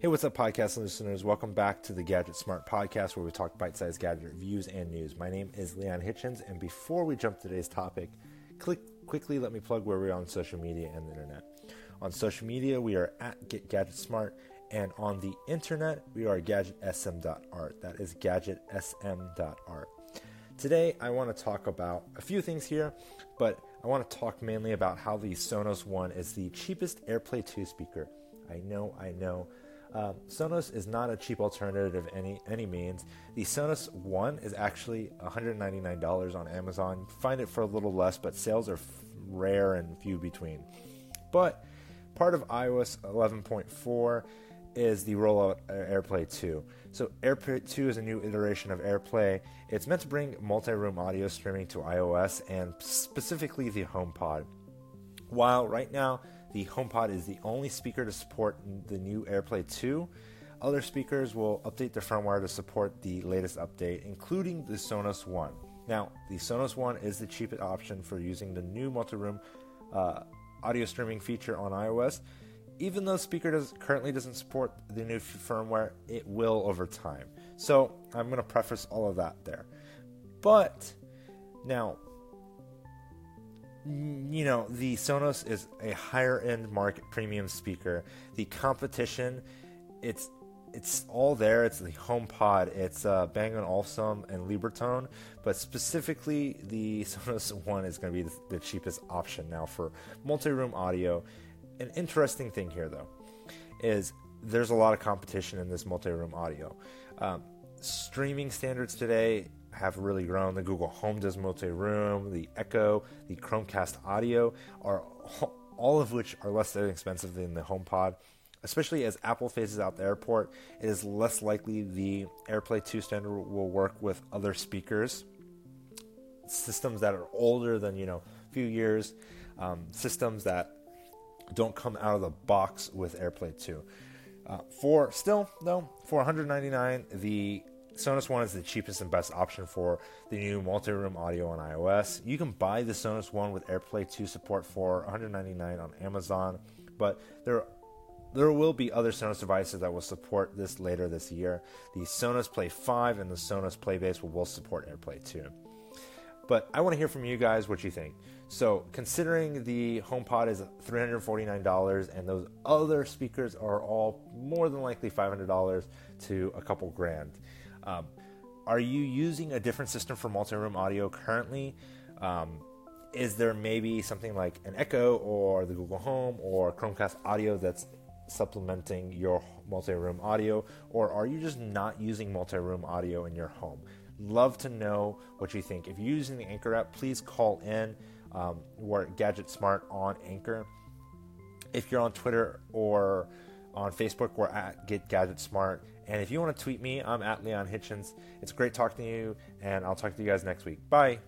Hey, what's up, podcast listeners? Welcome back to the Gadget Smart Podcast, where we talk bite sized gadget reviews and news. My name is Leon Hitchens, and before we jump to today's topic, click, quickly let me plug where we are on social media and the internet. On social media, we are at Get Gadget Smart, and on the internet, we are gadgetsm.art. That is gadgetsm.art. Today, I want to talk about a few things here, but I want to talk mainly about how the Sonos One is the cheapest AirPlay 2 speaker. I know, I know um, Sonos is not a cheap alternative any any means. The Sonos One is actually $199 on Amazon. You find it for a little less, but sales are f- rare and few between. But part of iOS 11.4 is the rollout of AirPlay 2. So AirPlay 2 is a new iteration of AirPlay. It's meant to bring multi-room audio streaming to iOS and specifically the HomePod. While right now the HomePod is the only speaker to support the new AirPlay 2. Other speakers will update their firmware to support the latest update, including the Sonos One. Now, the Sonos One is the cheapest option for using the new multi-room uh, audio streaming feature on iOS. Even though the speaker does, currently doesn't support the new firmware, it will over time. So I'm going to preface all of that there. But now, you know, the Sonos is a higher end market premium speaker. The competition, it's it's all there. It's the HomePod, it's uh, Bang & Olufsen and Libratone, but specifically the Sonos One is going to be the, the cheapest option now for multi-room audio. An interesting thing here, though, is there's a lot of competition in this multi-room audio. Um, streaming standards today have really grown. The Google Home does multi-room, the Echo, the Chromecast Audio are all of which are less expensive than the HomePod. Especially as Apple phases out the airport, it is less likely the AirPlay 2 standard will work with other speakers. Systems that are older than you know a few years, um, systems that don't come out of the box with AirPlay 2. Uh, for still though, for 199, the Sonos One is the cheapest and best option for the new multi-room audio on iOS. You can buy the Sonos One with AirPlay 2 support for $199 on Amazon, but there there will be other Sonos devices that will support this later this year. The Sonos Play 5 and the Sonos Playbase will both support AirPlay 2. But I want to hear from you guys what you think. So, considering the HomePod is $349 and those other speakers are all more than likely $500 to a couple grand, um, are you using a different system for multi-room audio currently? Um, is there maybe something like an Echo or the Google Home or Chromecast Audio that's supplementing your multi-room audio, or are you just not using multi-room audio in your home? Love to know what you think. If you're using the Anchor app, please call in. Um, we're Gadget Smart on Anchor. If you're on Twitter or on Facebook, we're at Get Gadget Smart. And if you want to tweet me, I'm at Leon Hitchens. It's great talking to you, and I'll talk to you guys next week. Bye.